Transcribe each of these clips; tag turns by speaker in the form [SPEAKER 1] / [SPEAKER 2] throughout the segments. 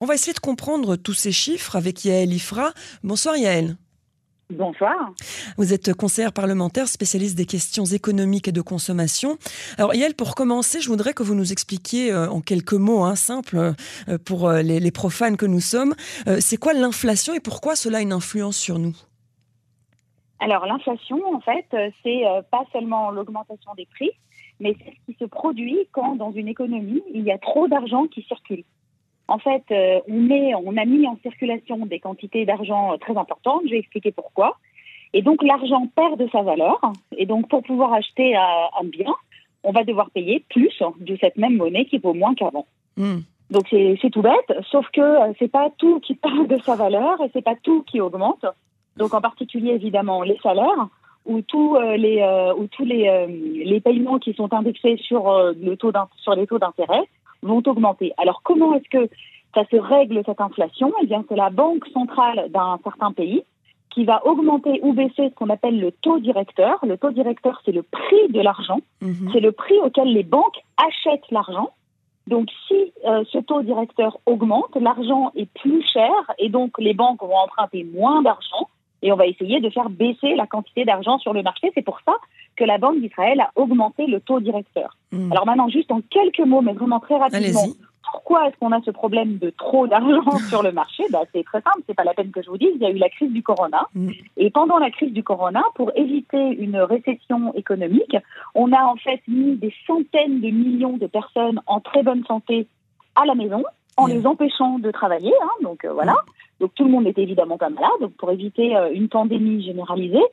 [SPEAKER 1] On va essayer de comprendre tous ces chiffres avec Yael Ifra. Bonsoir Yael.
[SPEAKER 2] Bonsoir.
[SPEAKER 1] Vous êtes conseillère parlementaire spécialiste des questions économiques et de consommation. Alors Yael, pour commencer, je voudrais que vous nous expliquiez euh, en quelques mots hein, simples euh, pour euh, les, profanes que nous sommes, c'est quoi l'inflation et pourquoi cela a une influence sur nous?
[SPEAKER 2] Alors l'inflation, en fait, c'est pas seulement l'augmentation des prix, mais c'est ce qui se produit quand dans une économie, il y a trop d'argent qui circule. En fait, euh, on, on a mis en circulation des quantités d'argent euh, très importantes. Je vais expliquer pourquoi. Et donc, l'argent perd de sa valeur. Et donc, pour pouvoir acheter euh, un bien, on va devoir payer plus de cette même monnaie qui vaut moins qu'avant. Hmm. Donc, c'est tout bête, sauf que c'est pas tout qui perd de sa valeur et c'est pas tout qui augmente. Donc, en particulier, évidemment, les salaires ou, tous les, ou tous les, les paiements qui sont indexés sur, le taux sur les taux d'intérêt vont augmenter. Alors comment est-ce que ça se règle cette inflation? Eh bien, c'est la banque centrale d'un certain pays qui va augmenter ou baisser ce qu'on appelle le taux directeur. Le taux directeur, c'est le prix de l'argent. Mhm. C'est le prix auquel les banques achètent l'argent. Donc, si euh, ce taux directeur augmente, l'argent est plus cher et donc les banques vont emprunter moins d'argent et on va essayer de faire baisser la quantité d'argent sur le marché. C'est pour ça que la Banque d'Israël a augmenté le taux directeur. Hmm. Alors maintenant, juste en quelques mots, mais vraiment très rapidement, pourquoi est-ce qu'on a ce problème de trop d'argent sur le marché? Bah, C'est très simple, c'est pas la peine que je vous dise, il y a eu la crise du corona. Hmm. Et pendant la crise du corona, pour éviter une récession économique, on a en fait mis des centaines de millions de personnes en très bonne santé à la maison en les empêchant de travailler. Hein, donc euh, voilà. Donc tout le monde n'était évidemment pas malade. Pour éviter euh, une pandémie généralisée,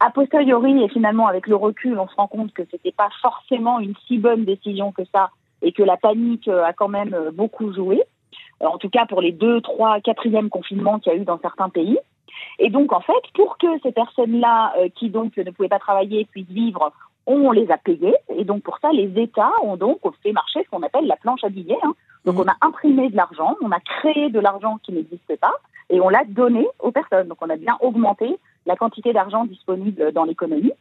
[SPEAKER 2] a posteriori et finalement avec le recul, on se rend compte que c'était pas forcément une si bonne décision que ça et que la panique euh, a quand même beaucoup joué. En tout cas pour les deux, trois, quatrième confinements qu'il y a eu dans certains pays. Et donc en fait, pour que ces personnes-là qui donc ne pouvaient pas travailler puissent vivre, on les a payées. Et donc pour ça, les États ont donc fait marcher ce qu'on appelle la planche à billets. Hein. Donc on a imprimé de l'argent, on a créé de l'argent qui n'existait pas et on l'a donné aux personnes. Donc on a bien augmenté la quantité d'argent disponible dans l'économie.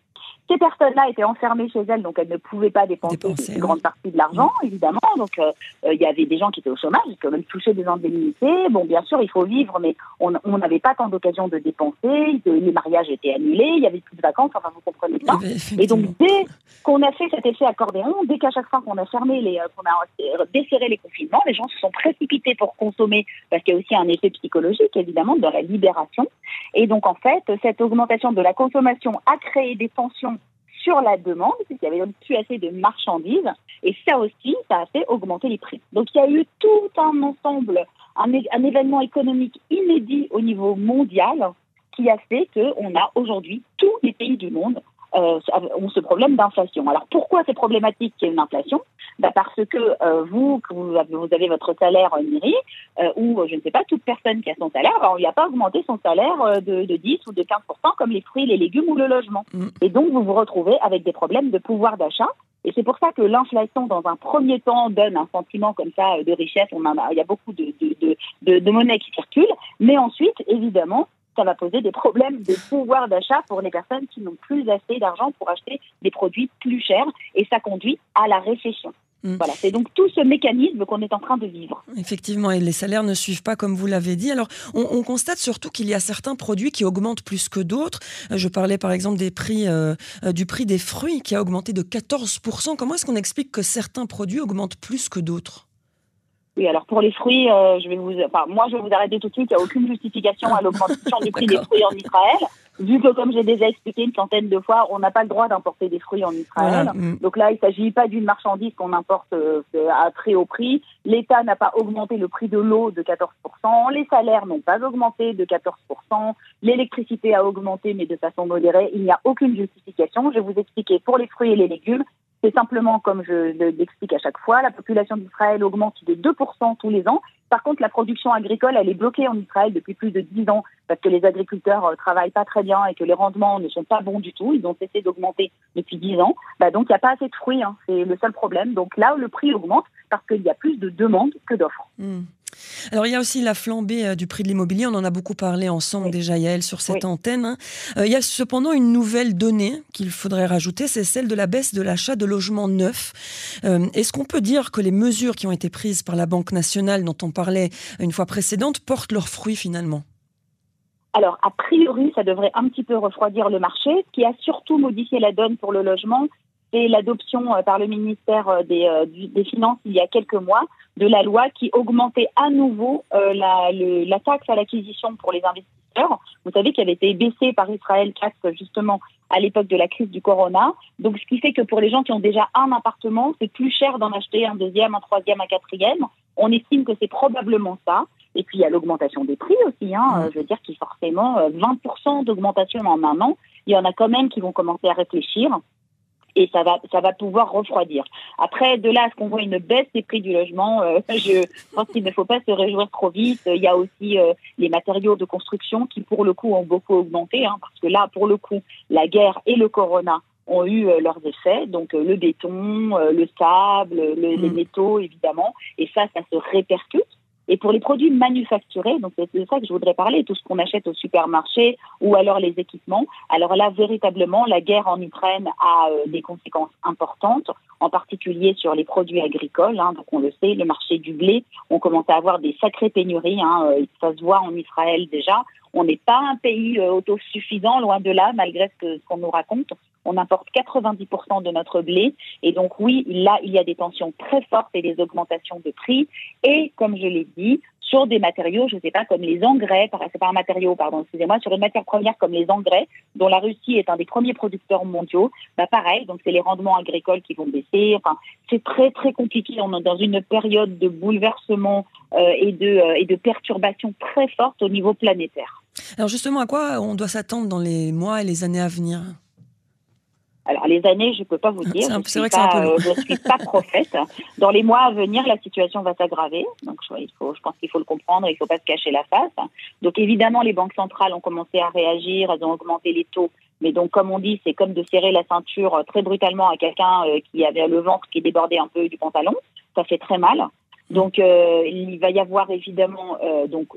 [SPEAKER 2] Ces personnes-là étaient enfermées chez elles, donc elles ne pouvaient pas dépenser, une grande partie de l'argent, évidemment. Donc euh, euh, il y avait des gens qui étaient au chômage, qui quand même touchaient des indemnités. Bon, bien sûr, il faut vivre, mais on n'avait pas tant d'occasion de dépenser. les mariages étaient annulés, il y avait plus de vacances. Enfin, vous comprenez bien. Et donc dès qu'on a fait cet effet accordéon, dès qu'à chaque fois qu'on a fermé les, euh, qu'on a desserré les confinements, les gens se sont précipités pour consommer, parce qu'il y a aussi un effet psychologique, évidemment, de la libération. Et donc en fait, cette augmentation de la consommation a créé des tensions sur la demande, puisqu'il y avait plus assez de marchandises, et ça aussi, ça a fait augmenter les prix. Donc il y a eu tout un ensemble, un, un événement économique inédit au niveau mondial qui a fait qu'on a aujourd'hui tous les pays du monde euh, ont ce problème d'inflation. Alors pourquoi c'est problématique qu'il y ait une inflation bah Parce que euh, vous, vous avez, vous avez votre salaire mairie, euh, ou je ne sais pas, toute personne qui a son salaire, bah, on n'y a pas augmenté son salaire euh, de, de 10 ou de 15% comme les fruits, les légumes ou le logement. Mm. Et donc vous vous retrouvez avec des problèmes de pouvoir d'achat. Et c'est pour ça que l'inflation, dans un premier temps, donne un sentiment comme ça de richesse. On en a, il y a beaucoup de, de, de, de monnaie qui circule. Mais ensuite, évidemment, ça va poser des problèmes de pouvoir d'achat pour les personnes qui n'ont plus assez d'argent pour acheter des produits plus chers et ça conduit à la récession. Mm. Voilà, c'est donc tout ce mécanisme qu'on est en train de vivre.
[SPEAKER 1] Effectivement, et les salaires ne suivent pas comme vous l'avez dit. Alors, on, constate surtout qu'il y a certains produits qui augmentent plus que d'autres. Euh, je parlais par exemple des prix, euh, euh, du prix des fruits qui a augmenté de 14%. Comment est-ce qu'on explique que certains produits augmentent plus que d'autres?
[SPEAKER 2] Oui, alors pour les fruits, euh, je vais vous, enfin, moi je vais vous arrêter tout de suite. Il n'y a aucune justification à l'augmentation du prix des fruits en Israël, vu que comme j'ai déjà expliqué une centaine de fois, on n'a pas le droit d'importer des fruits en Israël. Mm. Donc là, il ne s'agit pas d'une marchandise qu'on importe euh, à très haut prix. L'État n'a pas augmenté le prix de l'eau de 14%, les salaires n'ont pas augmenté de 14%, l'électricité a augmenté mais de façon modérée. Il n'y a aucune justification. Je vais vous expliquer pour les fruits et les légumes. C'est simplement, comme je l'explique à chaque fois, la population d'Israël augmente de 2% tous les ans. Par contre, la production agricole, elle est bloquée en Israël depuis plus de 10 ans parce que les agriculteurs ne euh, travaillent pas très bien et que les rendements ne sont pas bons du tout. Ils ont cessé d'augmenter depuis 10 ans. Bah, donc, il n'y a pas assez de fruits. Hein. C'est le seul problème. Donc là, le prix augmente parce qu'il y a plus de demandes que d'offres.
[SPEAKER 1] Hmm. Alors il y a aussi la flambée euh, du prix de l'immobilier, on en a beaucoup parlé ensemble déjà Yael sur cette antenne. Hein. Euh, il y a cependant une nouvelle donnée qu'il faudrait rajouter, c'est celle de la baisse de l'achat de logements neufs. Euh, est-ce qu'on peut dire que les mesures qui ont été prises par la Banque nationale dont on parlait une fois précédente portent leurs fruits finalement?
[SPEAKER 2] Alors, a priori, ça devrait un petit peu refroidir le marché. Ce qui a surtout modifié la donne pour le logement, c'est l'adoption par le ministère des, des Finances il y a quelques mois de la loi qui augmentait à nouveau euh, la, la, taxe à l'acquisition pour les investisseurs. Vous savez qu'elle avait été baissée par Israël taxe justement à l'époque de la crise du corona. Donc, ce qui fait que pour les gens qui ont déjà un appartement, c'est plus cher d'en acheter un deuxième, un troisième, un quatrième. On estime que c'est probablement ça. Et puis, il y a l'augmentation des prix aussi. Hein. Mmh. Je veux dire qu'il forcément 20% euh, d'augmentation en un an. Il y en a quand même qui vont commencer à réfléchir et ça va, ça va pouvoir refroidir. Après, de là à ce qu'on voit une baisse des prix du logement, euh, je pense qu'il ne faut pas se réjouir trop vite. Il y a aussi euh, les matériaux de construction qui, pour le coup, ont beaucoup augmenté, hein, parce que là, pour le coup, la guerre et le corona ont eu euh, leurs effets, donc le béton, le sable, les mm. métaux, évidemment, et ça, ça se répercute. Et pour les produits manufacturés, donc c'est de ça que je voudrais parler, tout ce qu'on achète au supermarché ou alors les équipements. Alors là, véritablement, la guerre en Ukraine a euh, des conséquences importantes, en particulier sur les produits agricoles. Hein, donc on le sait, le marché du blé, on commence à avoir des sacrées pénuries. Hein, euh, ça se voit en Israël déjà. On n'est pas un pays euh, autosuffisant, loin de là, malgré ce qu'on nous raconte. On importe 90% de notre blé. Et donc oui, là, il y a des tensions très fortes et des augmentations de prix. Et comme je l'ai dit, sur des matériaux, je ne sais pas, comme les engrais, c'est pas un matériau, pardon, excusez-moi, sur une matière première comme les engrais, dont la Russie est un des premiers producteurs mondiaux, bah pareil, donc c'est les rendements agricoles qui vont baisser. Enfin, c'est très très compliqué. On est dans une période de bouleversement euh, et de euh, et de perturbations très fortes au niveau planétaire.
[SPEAKER 1] Alors justement, à quoi on doit s'attendre dans les mois et les années à venir?
[SPEAKER 2] Alors les années, je ne peux pas vous dire. je ne suis, suis, pas prophète. Dans les mois à venir, la situation va s'aggraver. Donc je, il faut, je pense qu'il faut le comprendre. Il ne faut pas se cacher la face. Donc évidemment, les banques centrales ont commencé à réagir. Elles ont augmenté les taux. Mais donc, comme on dit, c'est comme de serrer la ceinture euh, très brutalement à quelqu'un euh, qui avait le ventre qui débordait un peu du pantalon. Ça fait très mal. Donc, euh, il va y avoir évidemment donc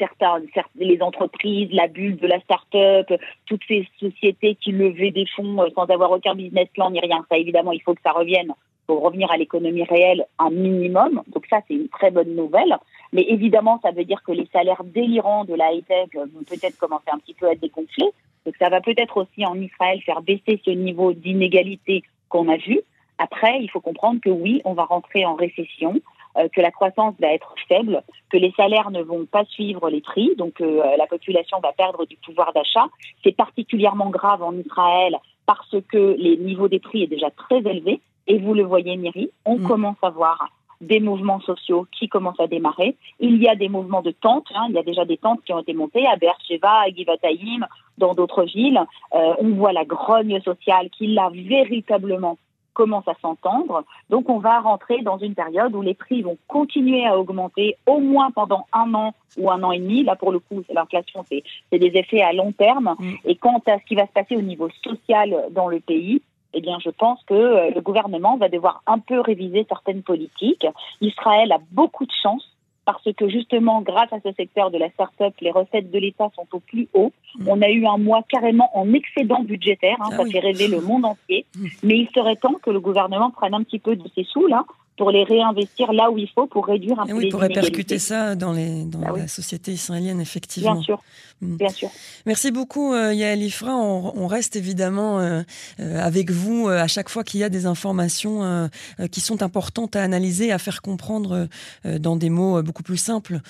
[SPEAKER 2] certains, les entreprises, la bulle de la start-up, toutes ces sociétés qui levaient des fonds euh, sans avoir aucun business plan ni rien. Ça, évidemment, il faut que ça revienne pour revenir à l'économie réelle un minimum. Donc ça, c'est une très bonne nouvelle. Mais évidemment, ça veut dire que les salaires délirants de la high-tech vont peut-être commencer un petit peu à dégonfler. Donc ça va peut-être aussi en Israël faire baisser ce niveau d'inégalité qu'on a vu. Après, il faut comprendre que oui, on va rentrer en récession. Euh, que la croissance va être faible, que les salaires ne vont pas suivre les prix, donc euh, la population va perdre du pouvoir d'achat. C'est particulièrement grave en Israël parce que les niveaux des prix est déjà très élevés. Et vous le voyez, Miri, on mm. commence à voir des mouvements sociaux qui commencent à démarrer. Il y a des mouvements de tentes, hein. il y a déjà des tentes qui ont été montées à Beersheba, à Givataïm, dans d'autres villes. Euh, on voit la grogne sociale qui l'a véritablement commence à s'entendre. Donc on va rentrer dans une période où les prix vont continuer à augmenter au moins pendant un an ou un an et demi. Là pour le coup, l'inflation, c'est des effets à long terme. Mm. Et quant à ce qui va se passer au niveau social dans le pays, eh bien, je pense que euh, le gouvernement va devoir un peu réviser certaines politiques. Israël a beaucoup de chance parce que justement, grâce à ce secteur de la start-up, les recettes de l'État sont au plus haut. Mm. On a eu un mois carrément en excédent budgétaire, hein, ah ça fait rêver le monde entier. Mm. Mais il serait temps que le gouvernement prenne un petit peu de ses sous là pour les réinvestir là où il faut pour réduire un peu
[SPEAKER 1] oui, pour répercuter ça dans, les, dans bah la société israélienne, effectivement.
[SPEAKER 2] Bien sûr. Mm. Bien sûr.
[SPEAKER 1] Merci beaucoup, euh, Yael Ifra. On, reste évidemment euh, euh, avec vous à chaque fois qu'il y a des informations qui sont importantes à analyser, à faire comprendre dans des mots beaucoup plus simples.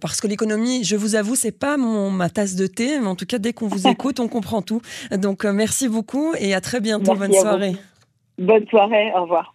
[SPEAKER 1] parce que l'économie, je vous avoue, c'est pas mon, ma tasse de thé, mais en tout cas, dès qu'on vous écoute, on comprend tout. Donc, merci beaucoup et à très bientôt. Bonne soirée.
[SPEAKER 2] Bonne soirée. Au revoir.